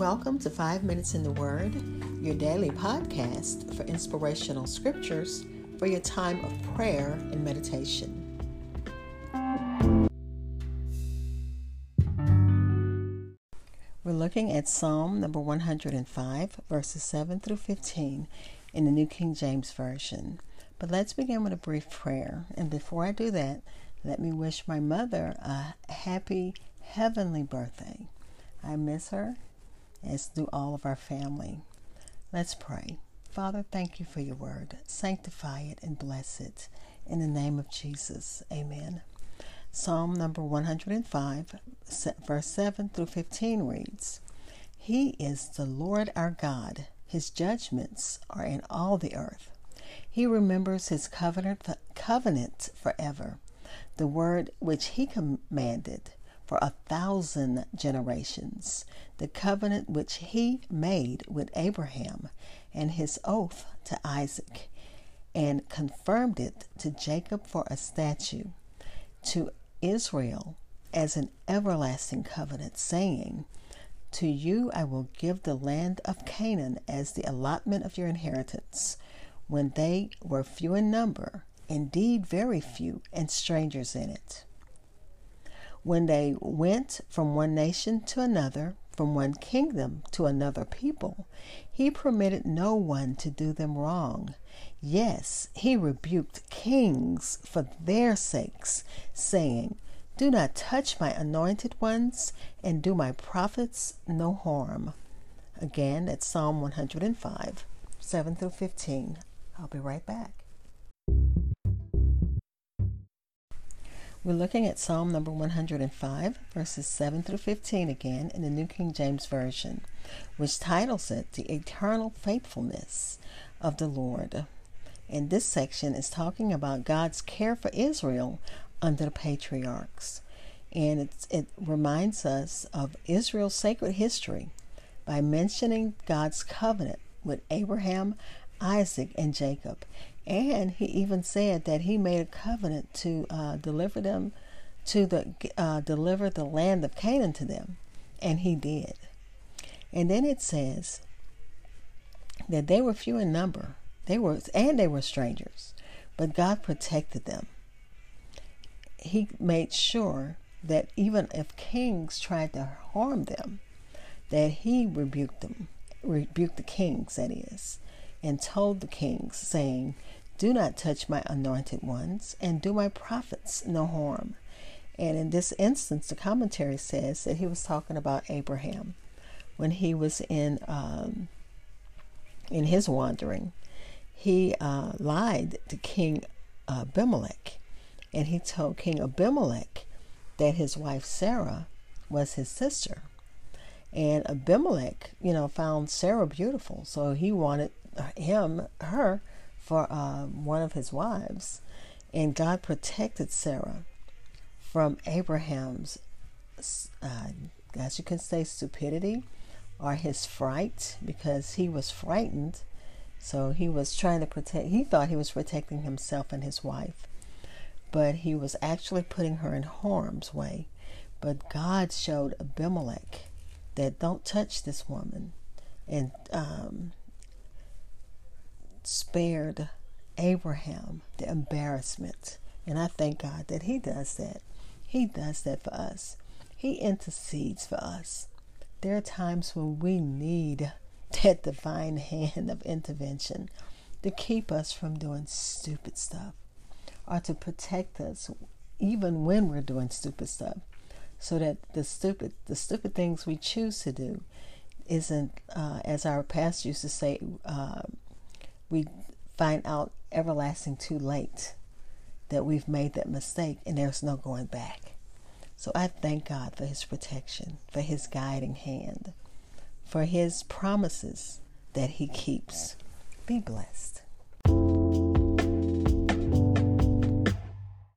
Welcome to Five Minutes in the Word, your daily podcast for inspirational scriptures for your time of prayer and meditation. We're looking at Psalm number 105, verses 7 through 15 in the New King James Version. But let's begin with a brief prayer. And before I do that, let me wish my mother a happy heavenly birthday. I miss her, as do all of our family. Let's pray. Father, thank you for your word. Sanctify it and bless it. In the name of Jesus, amen. Psalm number 105, verse 7 through 15 reads He is the Lord our God. His judgments are in all the earth. He remembers his covenant, covenant forever the word which he commanded for a thousand generations, the covenant which he made with Abraham, and his oath to Isaac, and confirmed it to Jacob for a statute, to Israel as an everlasting covenant, saying, To you I will give the land of Canaan as the allotment of your inheritance. When they were few in number, indeed very few, and strangers in it. When they went from one nation to another, from one kingdom to another people, he permitted no one to do them wrong. Yes, he rebuked kings for their sakes, saying, Do not touch my anointed ones, and do my prophets no harm. Again, at Psalm 105, 7 through 15. I'll be right back. We're looking at Psalm number 105, verses 7 through 15 again in the New King James Version, which titles it The Eternal Faithfulness of the Lord. And this section is talking about God's care for Israel under the patriarchs. And it reminds us of Israel's sacred history by mentioning God's covenant with Abraham, Isaac, and Jacob and he even said that he made a covenant to uh, deliver them to the uh, deliver the land of Canaan to them, and he did. And then it says that they were few in number. They were and they were strangers, but God protected them. He made sure that even if kings tried to harm them, that he rebuked them, rebuked the kings, that is, and told the kings, saying, Do not touch my anointed ones, and do my prophets no harm. And in this instance, the commentary says that he was talking about Abraham when he was in um, in his wandering. He uh, lied to King Abimelech, and he told King Abimelech that his wife Sarah was his sister. And Abimelech, you know, found Sarah beautiful, so he wanted him, her, for uh, one of his wives. And God protected Sarah from Abraham's, uh, as you can say, stupidity or his fright because he was frightened. So he was trying to protect, he thought he was protecting himself and his wife, but he was actually putting her in harm's way. But God showed Abimelech that don't touch this woman. And um, spared Abraham the embarrassment. And I thank God that He does that. He does that for us. He intercedes for us. There are times when we need that divine hand of intervention to keep us from doing stupid stuff or to protect us even when we're doing stupid stuff so that the stupid the stupid things we choose to do isn't uh, as our pastor used to say uh, we find out everlasting too late that we've made that mistake and there's no going back. So I thank God for His protection, for His guiding hand, for His promises that He keeps. Be blessed.